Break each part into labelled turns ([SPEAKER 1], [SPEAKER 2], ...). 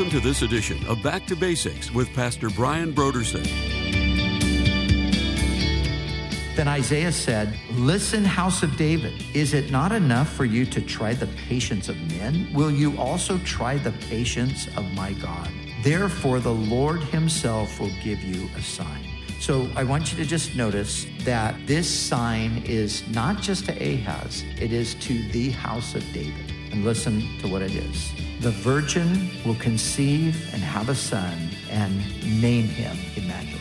[SPEAKER 1] Welcome to this edition of Back to Basics with Pastor Brian Brodersen.
[SPEAKER 2] Then Isaiah said, Listen, house of David, is it not enough for you to try the patience of men? Will you also try the patience of my God? Therefore, the Lord himself will give you a sign. So I want you to just notice that this sign is not just to Ahaz, it is to the house of David. And listen to what it is. The virgin will conceive and have a son and name him Emmanuel.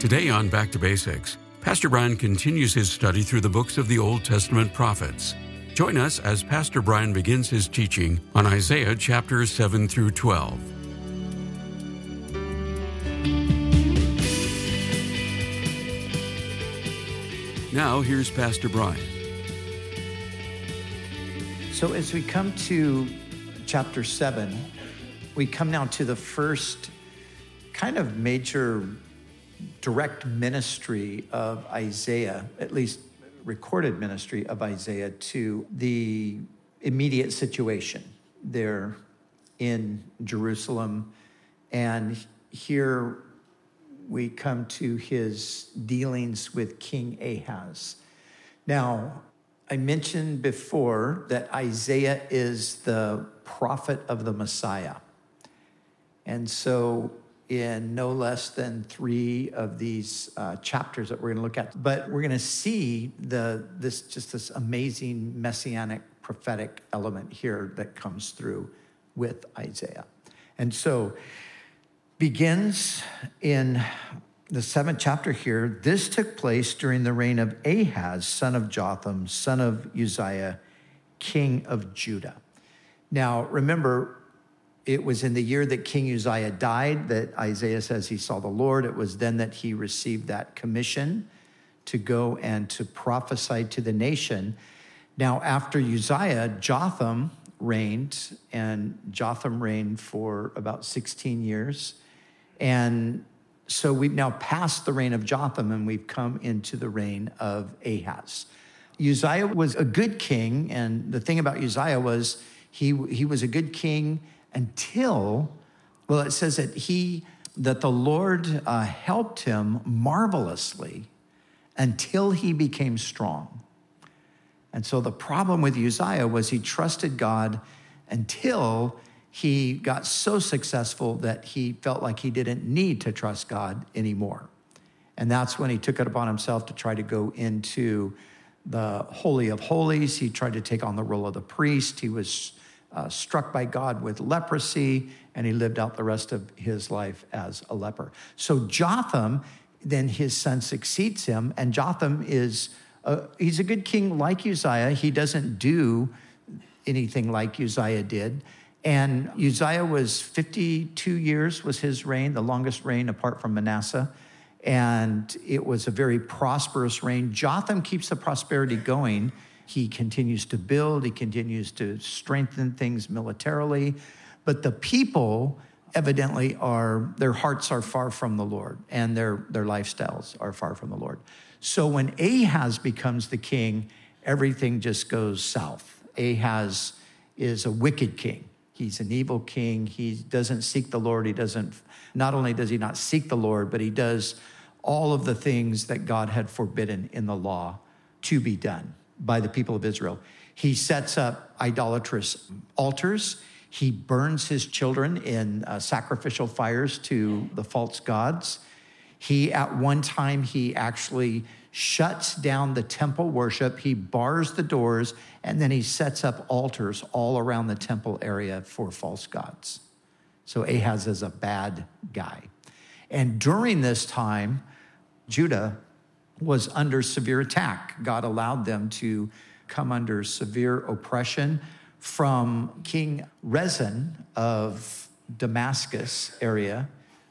[SPEAKER 1] Today on Back to Basics, Pastor Brian continues his study through the books of the Old Testament prophets. Join us as Pastor Brian begins his teaching on Isaiah chapters 7 through 12. Now, here's Pastor Brian.
[SPEAKER 2] So, as we come to chapter 7, we come now to the first kind of major direct ministry of Isaiah, at least recorded ministry of Isaiah, to the immediate situation there in Jerusalem. And here we come to his dealings with King Ahaz. Now, I mentioned before that Isaiah is the prophet of the Messiah. And so in no less than three of these uh, chapters that we're going to look at. But we're going to see the this just this amazing messianic prophetic element here that comes through with Isaiah. And so begins in the seventh chapter here. This took place during the reign of Ahaz, son of Jotham, son of Uzziah, king of Judah. Now, remember, it was in the year that King Uzziah died that Isaiah says he saw the Lord. It was then that he received that commission to go and to prophesy to the nation. Now, after Uzziah, Jotham reigned, and Jotham reigned for about 16 years. And so we've now passed the reign of Jotham and we've come into the reign of Ahaz. Uzziah was a good king, and the thing about Uzziah was he, he was a good king until, well, it says that he, that the Lord uh, helped him marvelously until he became strong. And so the problem with Uzziah was he trusted God until he got so successful that he felt like he didn't need to trust God anymore. And that's when he took it upon himself to try to go into the Holy of Holies. He tried to take on the role of the priest. He was uh, struck by God with leprosy, and he lived out the rest of his life as a leper. So Jotham, then his son succeeds him, and Jotham is a, he's a good king like Uzziah. He doesn't do anything like Uzziah did. And Uzziah was 52 years was his reign, the longest reign apart from Manasseh. And it was a very prosperous reign. Jotham keeps the prosperity going he continues to build, he continues to strengthen things militarily. But the people evidently are, their hearts are far from the Lord and their, their lifestyles are far from the Lord. So when Ahaz becomes the king, everything just goes south. Ahaz is a wicked king. He's an evil king. He doesn't seek the Lord. He doesn't, not only does he not seek the Lord, but he does all of the things that God had forbidden in the law to be done by the people of Israel. He sets up idolatrous altars. He burns his children in uh, sacrificial fires to the false gods. He, at one time, he actually shuts down the temple worship. He bars the doors, and then he sets up altars all around the temple area for false gods. So Ahaz is a bad guy. And during this time, Judah was under severe attack. God allowed them to come under severe oppression from King Rezin of Damascus area.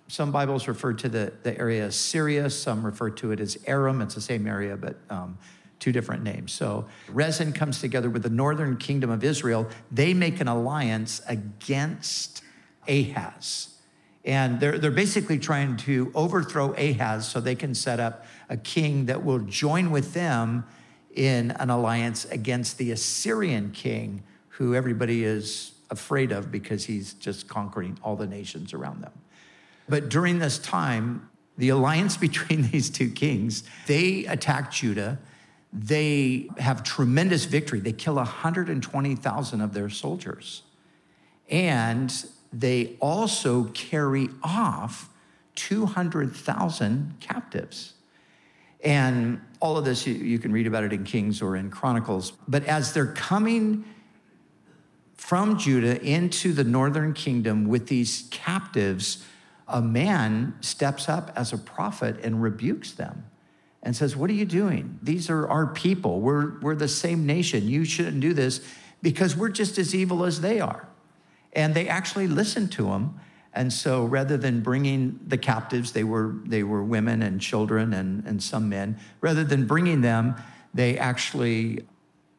[SPEAKER 2] Some Bibles refer to the, the area as Syria, some refer to it as Aram. It's the same area, but um, two different names. So Rezin comes together with the northern kingdom of Israel. They make an alliance against Ahaz. And they're, they're basically trying to overthrow Ahaz so they can set up a king that will join with them in an alliance against the Assyrian king, who everybody is afraid of because he's just conquering all the nations around them. But during this time, the alliance between these two kings, they attack Judah. They have tremendous victory. They kill 120,000 of their soldiers. And they also carry off 200,000 captives. And all of this, you, you, can read about it in Kings or in Chronicles. But as they're coming from Judah into the northern kingdom with these captives, a man steps up as a prophet and rebukes them and says, What are you doing? These are our people. We're, we're the same nation. You shouldn't do this because we're just as evil as they are. And they actually listened to him. And so rather than bringing the captives, they were, they were women and children and, and some men, rather than bringing them, they actually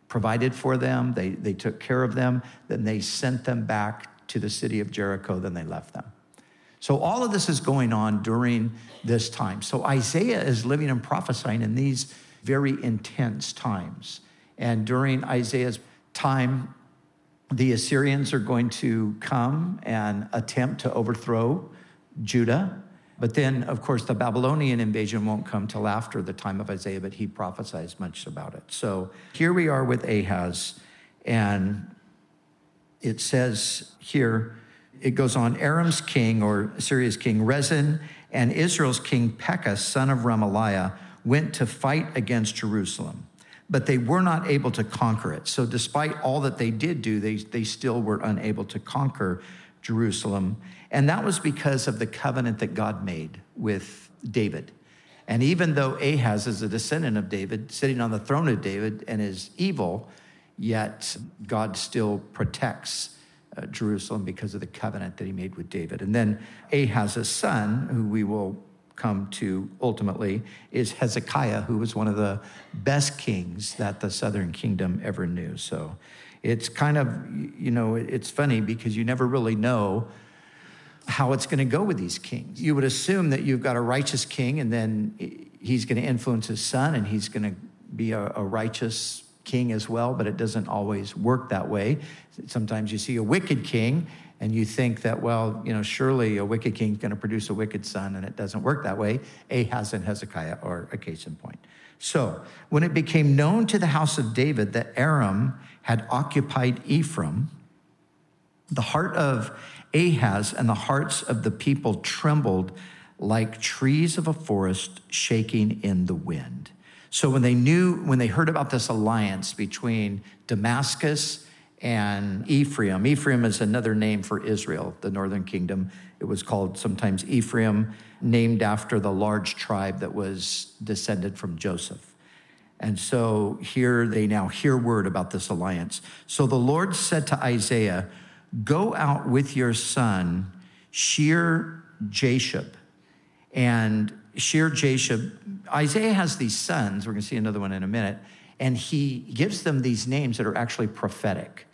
[SPEAKER 2] provided for them, they, they took care of them, then they sent them back to the city of Jericho, then they left them. So all of this is going on during this time. So Isaiah is living and prophesying in these very intense times. And during Isaiah's time, the Assyrians are going to come and attempt to overthrow Judah. But then, of course, the Babylonian invasion won't come till after the time of Isaiah, but he prophesies much about it. So here we are with Ahaz, and it says here, it goes on Aram's king or Syria's king Rezin and Israel's king Pekah, son of Remaliah, went to fight against Jerusalem but they were not able to conquer it. So, despite all that they did do, they, they still were unable to conquer Jerusalem. And that was because of the covenant that God made with David. And even though Ahaz is a descendant of David, sitting on the throne of David and is evil, yet God still protects uh, Jerusalem because of the covenant that he made with David. And then Ahaz's son, who we will come to ultimately is Hezekiah, who was one of the best kings that the southern kingdom ever knew. So it's kind of, you know, it's funny because you never really know how it's going to go with these kings. You would assume that you've got a righteous king and then he's going to influence his son and he's going to be a, a righteous king as well, but it doesn't always work that way. Sometimes you see a wicked king and you think that, well, you know, surely a wicked king is going to produce a wicked son, and it doesn't work that way. Ahaz and Hezekiah are a case in point. So, when it became known to the house of David that Aram had occupied Ephraim, the heart of Ahaz and the hearts of the people trembled like trees of a forest shaking in the wind. So when they knew, when they heard about this alliance between Damascus and Ephraim. Ephraim is another name for Israel, the northern kingdom. It was called sometimes Ephraim, named after the large tribe that was descended from Joseph. And so here they now hear word about this alliance. So the Lord said to Isaiah, Go out with your son, Shear Jashub. And Shear Jashub, Isaiah has these sons. We're going to see another one in a minute. And he gives them these names that are actually prophetic.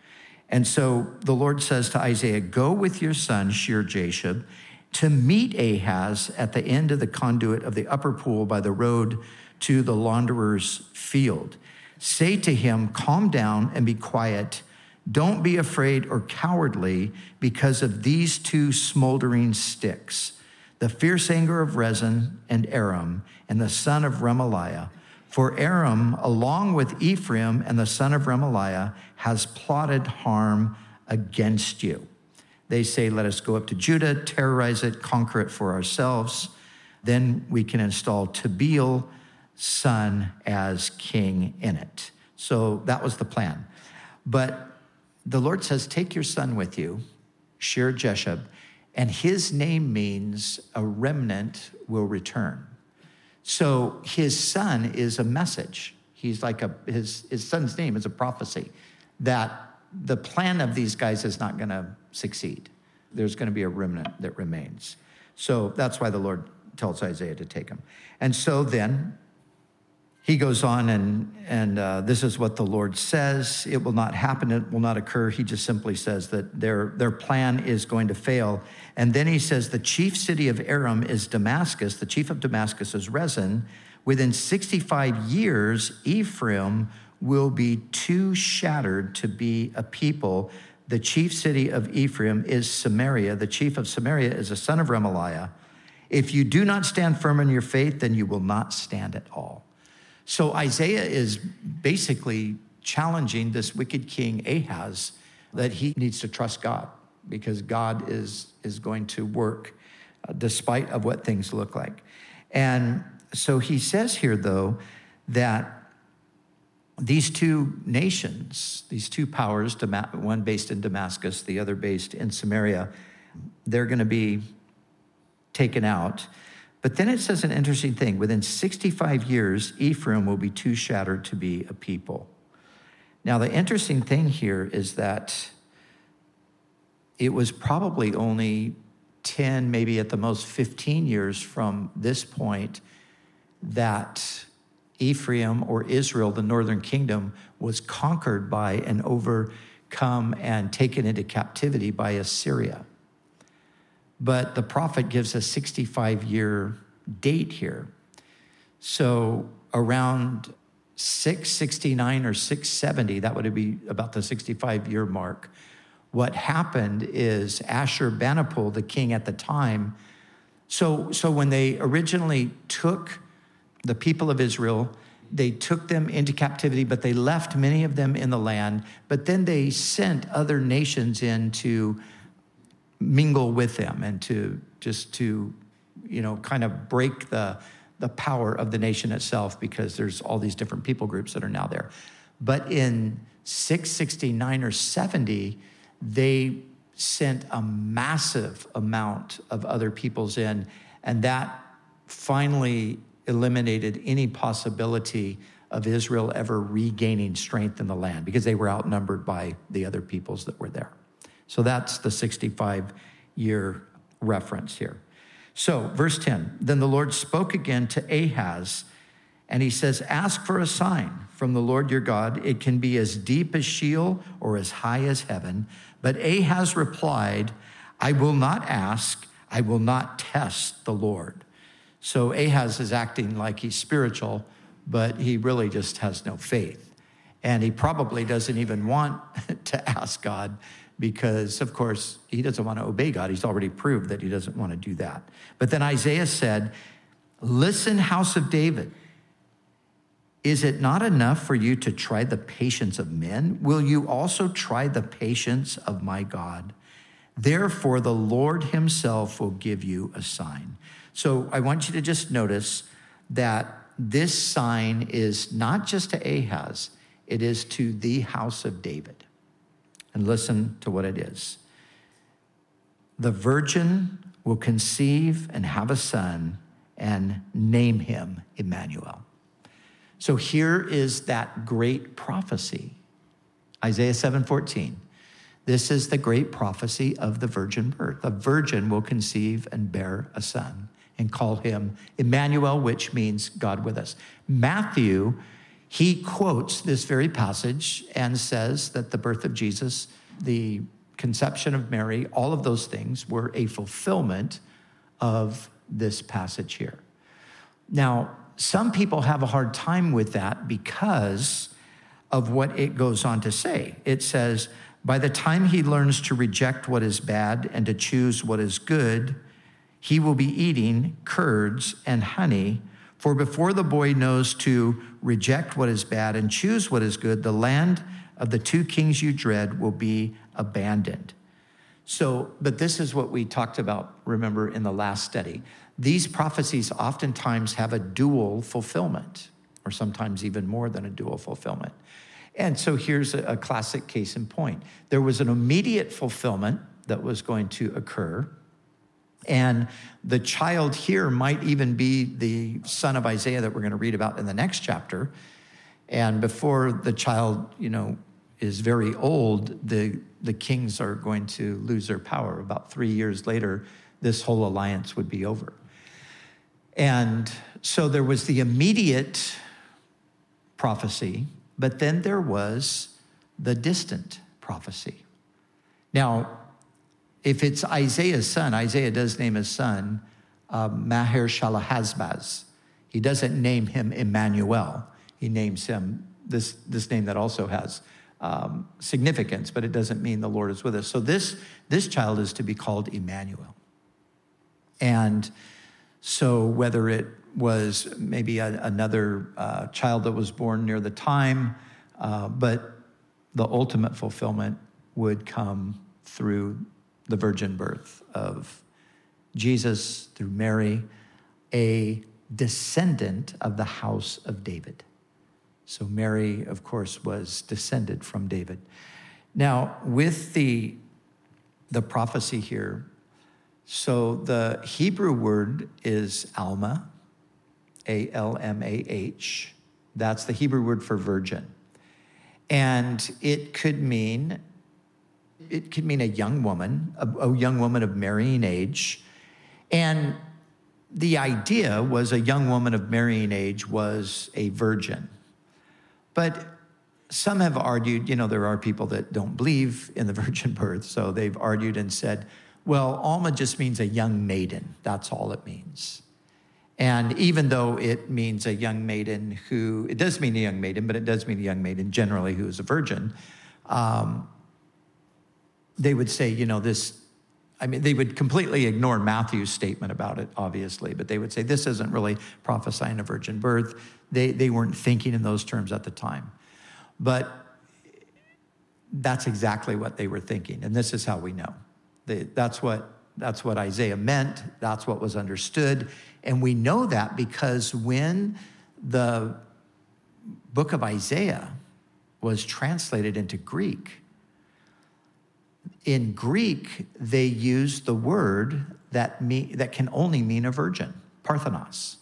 [SPEAKER 2] And so the Lord says to Isaiah, Go with your son, Shear Jashub, to meet Ahaz at the end of the conduit of the upper pool by the road to the launderer's field. Say to him, Calm down and be quiet. Don't be afraid or cowardly because of these two smoldering sticks the fierce anger of Rezin and Aram and the son of Remaliah for Aram, along with Ephraim and the son of Remaliah, has plotted harm against you. They say, Let us go up to Judah, terrorize it, conquer it for ourselves. Then we can install Tabeel, son, as king in it. So that was the plan. But the Lord says, Take your son with you, Shear Jashub, and his name means a remnant will return. So his son is a message. He's like a, his, his son's name is a prophecy that the plan of these guys is not going to succeed. There's going to be a remnant that remains. So that's why the Lord tells Isaiah to take him. And so then he goes on and, and uh, this is what the Lord says. It will not happen. It will not occur. He just simply says that their, their plan is going to fail. And then he says the chief city of Aram is Damascus. The chief of Damascus is Rezin, Within 65 years, Ephraim will be too shattered to be a people. The chief city of Ephraim is Samaria. The chief of Samaria is a son of Remaliah. If you do not stand firm in your faith, then you will not stand at all. So Isaiah is basically challenging this wicked king Ahaz that he needs to trust God because God is, is going to work uh, despite of what things look like. And so he says here, though, that these two nations, these two powers, one based in Damascus, the other based in Samaria, they're going to be taken out. But then it says an interesting thing within 65 years, Ephraim will be too shattered to be a people. Now, the interesting thing here is that it was probably only 10, maybe at the most 15 years from this point that Ephraim or Israel, the northern kingdom, was conquered by and overcome and taken into captivity by Assyria. But the prophet gives a 65 year date here. So around 669 or 670, that would be about the 65 year mark. What happened is Ashurbanipal, the king at the time, so, so when they originally took the people of Israel, they took them into captivity, but they left many of them in the land. But then they sent other nations in to mingle with them and to just to, you know, kind of break the, the power of the nation itself because there's all these different people groups that are now there. But in 669 or 70, they sent a massive amount of other peoples in, and that finally eliminated any possibility of Israel ever regaining strength in the land because they were outnumbered by the other peoples that were there. So that's the 65 year reference here. So, verse 10 Then the Lord spoke again to Ahaz, and he says, Ask for a sign from the Lord your God. It can be as deep as Sheol or as high as heaven. But Ahaz replied, I will not ask, I will not test the Lord. So Ahaz is acting like he's spiritual, but he really just has no faith. And he probably doesn't even want to ask God because, of course, he doesn't want to obey God. He's already proved that he doesn't want to do that. But then Isaiah said, Listen, house of David. Is it not enough for you to try the patience of men? Will you also try the patience of my God? Therefore, the Lord himself will give you a sign. So I want you to just notice that this sign is not just to Ahaz, it is to the house of David. And listen to what it is the virgin will conceive and have a son and name him Emmanuel. So here is that great prophecy. Isaiah 7:14. This is the great prophecy of the virgin birth. A virgin will conceive and bear a son and call him Emmanuel, which means God with us. Matthew, he quotes this very passage and says that the birth of Jesus, the conception of Mary, all of those things were a fulfillment of this passage here. Now, some people have a hard time with that because of what it goes on to say. It says, by the time he learns to reject what is bad and to choose what is good, he will be eating curds and honey. For before the boy knows to reject what is bad and choose what is good, the land of the two kings you dread will be abandoned. So, but this is what we talked about, remember, in the last study. These prophecies oftentimes have a dual fulfillment, or sometimes even more than a dual fulfillment. And so here's a, classic case in point there was an immediate fulfillment that was going to occur and the child here might even be the son of Isaiah that we're going to read about in the next chapter. And before the child, you know, is very old, the, the kings are going to lose their power. About three years later, this whole alliance would be over. And so there was the immediate prophecy, but then there was the distant prophecy. Now, if it's Isaiah's son, Isaiah does name his son uh, Maher-shalal-hash-baz. He doesn't name him Emmanuel. He names him this, this name that also has um, significance, but it doesn't mean the Lord is with us. So this, this child is to be called Emmanuel. And so whether it was maybe a, another uh, child that was born near the time, uh, but the ultimate fulfillment would come through the virgin birth of Jesus through Mary, a descendant of the house of David. So Mary, of course, was descended from David. Now, with the, the prophecy here, so the Hebrew word is almah, A L M A H. That's the Hebrew word for virgin. And it could mean it could mean a young woman, a, a young woman of marrying age. And the idea was a young woman of marrying age was a virgin. But some have argued, you know, there are people that don't believe in the virgin birth, so they've argued and said, well, almah just means a young maiden. That's all it means. And even though it means a young maiden who, it does mean a young maiden, but it does mean a young maiden generally who is a virgin, um, they would say, you know, this, I mean, they would completely ignore Matthew's statement about it, obviously, but they would say this isn't really prophesying a virgin birth. They, they weren't thinking in those terms at the time. But that's exactly what they were thinking. And this is how we know. They, that's, what, that's what Isaiah meant, that's what was understood. And we know that because when the book of Isaiah was translated into Greek, in Greek, they used the word that, me, that can only mean a virgin, parthenos.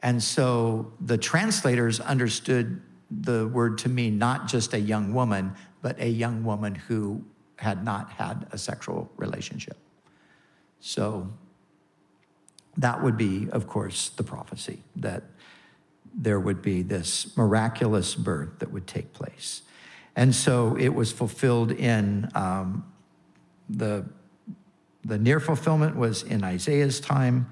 [SPEAKER 2] And so the translators understood the word to mean not just a young woman, but a young woman who had not had a sexual relationship. So that would be, of course, the prophecy that there would be this miraculous birth that would take place. And so it was fulfilled in um, the, the near fulfillment was in Isaiah's time,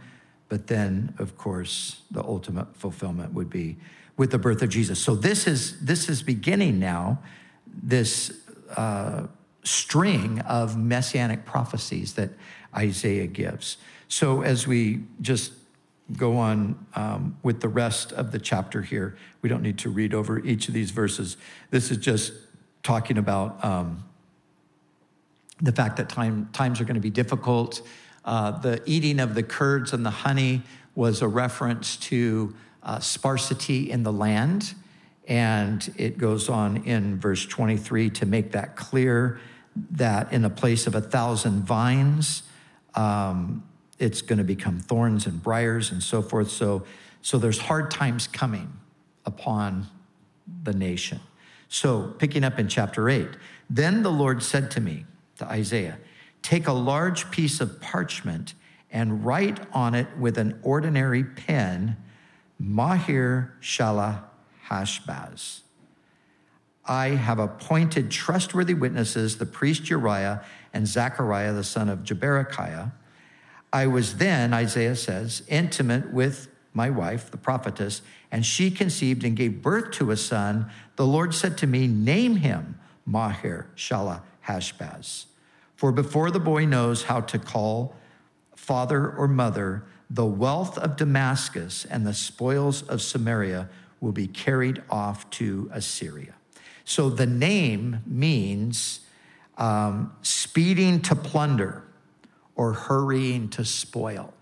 [SPEAKER 2] but then, of course, the ultimate fulfillment would be with the birth of Jesus. So this is this is beginning now, this uh, string of messianic prophecies that Isaiah gives. So as we just go on um, with the rest of the chapter here, we don't need to read over each of these verses. This is just talking about um, the fact that time, times are going to be difficult. Uh, the eating of the curds and the honey was a reference to uh, sparsity in the land. And it goes on in verse 23 to make that clear that in the place of a thousand vines, um, it's going to become thorns and briars and so forth. So, so there's hard times coming upon the nation. So, picking up in chapter 8, then the Lord said to me, to Isaiah, Take a large piece of parchment and write on it with an ordinary pen, Mahir Shala Hashbaz. I have appointed trustworthy witnesses, the priest Uriah and Zechariah, the son of Jeberechiah. I was then, Isaiah says, intimate with my wife, the prophetess, and she conceived and gave birth to a son. The Lord said to me, Name him Mahir Shala Hashbaz. For before the boy knows how to call father or mother, the wealth of Damascus and the spoils of Samaria will be carried off to Assyria. So the name means um, speeding to plunder or hurrying to spoil.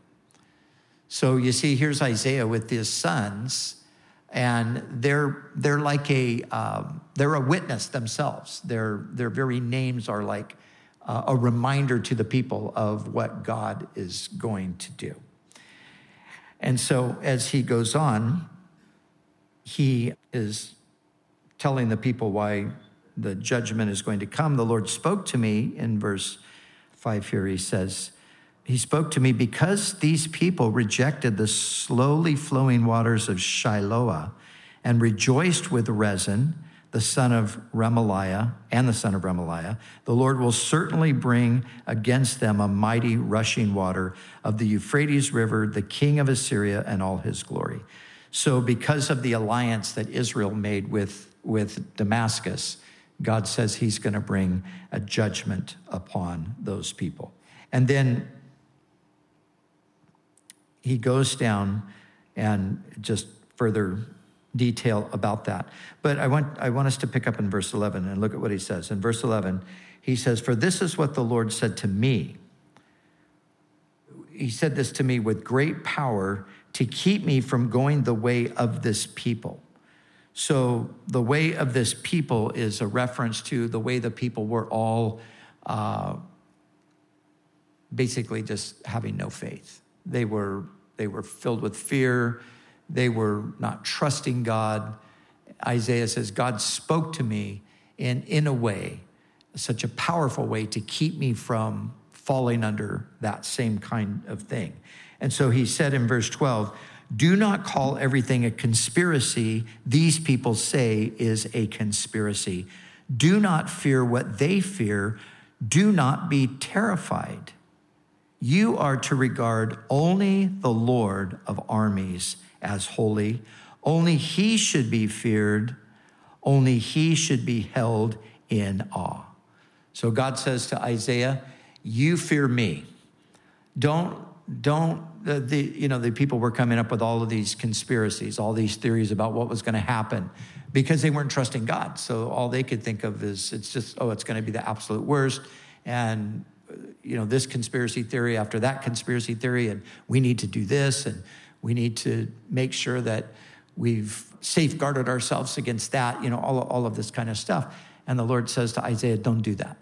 [SPEAKER 2] So you see, here's Isaiah with his sons, and they're they're like a um, they're a witness themselves. Their their very names are like uh, a reminder to the people of what God is going to do. And so as he goes on, he is telling the people why the judgment is going to come. The Lord spoke to me in verse five here. He says he spoke to me because these people rejected the slowly flowing waters of Shiloah and rejoiced with Rezin, the son of Remaliah, and the son of Remaliah, the Lord will certainly bring against them a mighty rushing water of the Euphrates River, the king of Assyria, and all his glory. So, because of the alliance that Israel made with, with Damascus, God says he's going to bring a judgment upon those people. And then he goes down and just further detail about that. But I want, I want us to pick up in verse 11 and look at what he says. In verse 11, he says, For this is what the Lord said to me. He said this to me with great power to keep me from going the way of this people. So, the way of this people is a reference to the way the people were all uh, basically just having no faith. They were, they were filled with fear they were not trusting God. Isaiah says, God spoke to me in, in a way, such a powerful way to keep me from falling under that same kind of thing. And so he said in verse 12, do not call everything a conspiracy these people say is a conspiracy. Do not fear what they fear. Do not be terrified. You are to regard only the Lord of armies as holy. Only he should be feared. Only he should be held in awe. So God says to Isaiah, You fear me. Don't, don't, the, the, you know, the people were coming up with all of these conspiracies, all these theories about what was going to happen because they weren't trusting God. So all they could think of is it's just, oh, it's going to be the absolute worst. And, you know, this conspiracy theory after that conspiracy theory, and we need to do this. And we need to make sure that we've safeguarded ourselves against that, you know, all, all of this kind of stuff. And the Lord says to Isaiah, Don't do that.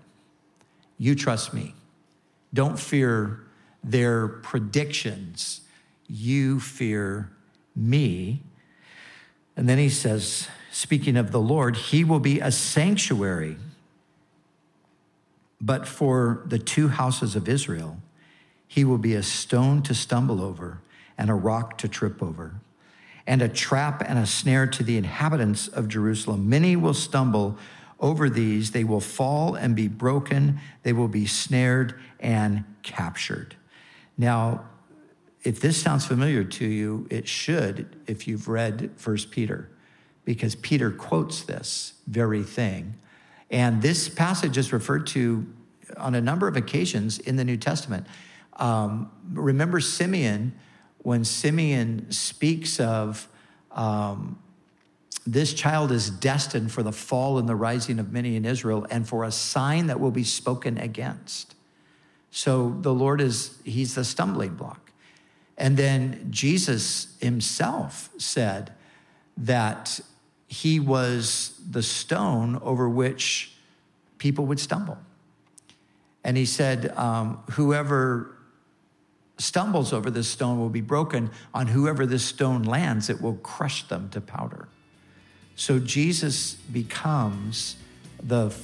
[SPEAKER 2] You trust me. Don't fear their predictions. You fear me. And then he says, speaking of the Lord, he will be a sanctuary. But for the two houses of Israel, he will be a stone to stumble over and a rock to trip over, and a trap and a snare to the inhabitants of Jerusalem. Many will stumble over these, they will fall and be broken, they will be snared and captured. Now, if this sounds familiar to you, it should if you've read First Peter, because Peter quotes this very thing. And this passage is referred to on a number of occasions in the New Testament. Um, remember Simeon when Simeon speaks of um, this child is destined for the fall and the rising of many in Israel and for a sign that will be spoken against. So the Lord is, he's the stumbling block. And then Jesus himself said that he was the stone over which people would stumble. And he said, um, Whoever stumbles over this stone will be broken. On whoever this stone lands, it will crush them to powder. So Jesus becomes the,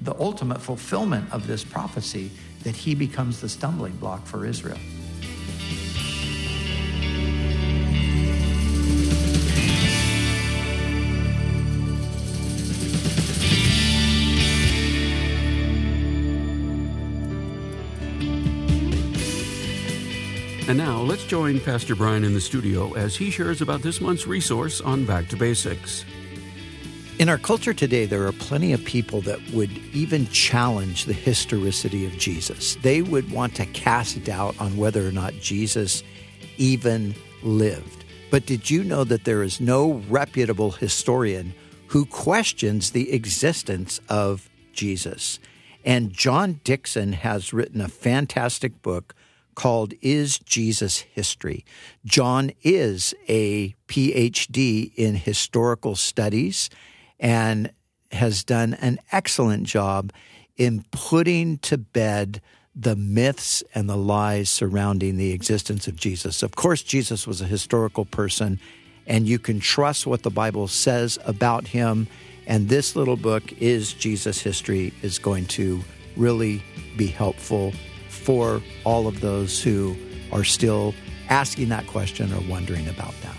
[SPEAKER 2] the ultimate fulfillment of this prophecy that he becomes the stumbling block for Israel.
[SPEAKER 1] And now let's join Pastor Brian in the studio as he shares about this month's resource on Back to Basics.
[SPEAKER 2] In our culture today, there are plenty of people that would even challenge the historicity of Jesus. They would want to cast doubt on whether or not Jesus even lived. But did you know that there is no reputable historian who questions the existence of Jesus? And John Dickson has written a fantastic book called Is Jesus History? John is a PhD in historical studies and has done an excellent job in putting to bed the myths and the lies surrounding the existence of Jesus. Of course, Jesus was a historical person, and you can trust what the Bible says about him. And this little book, Is Jesus History, is going to really be helpful for all of those who are still asking that question or wondering about that.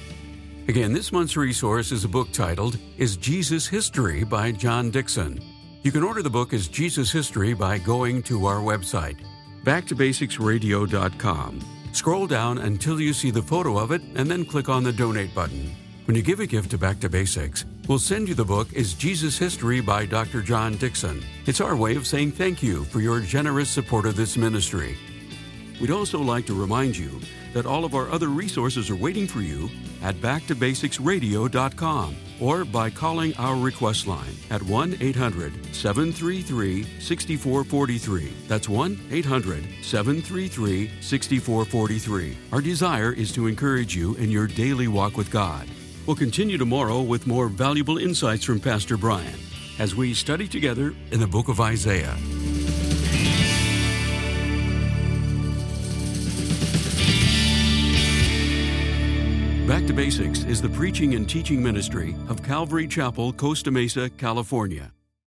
[SPEAKER 1] Again, this month's resource is a book titled Is Jesus History by John Dickson. You can order the book as Jesus History by going to our website, backtobasicsradio.com. Scroll down until you see the photo of it and then click on the donate button. When you give a gift to Back to Basics, we'll send you the book Is Jesus History by Dr. John Dickson. It's our way of saying thank you for your generous support of this ministry. We'd also like to remind you that all of our other resources are waiting for you at backtobasicsradio.com or by calling our request line at 1 800 733 6443. That's 1 800 733 6443. Our desire is to encourage you in your daily walk with God. We'll continue tomorrow with more valuable insights from Pastor Brian as we study together in the book of Isaiah. Back to Basics is the preaching and teaching ministry of Calvary Chapel, Costa Mesa, California.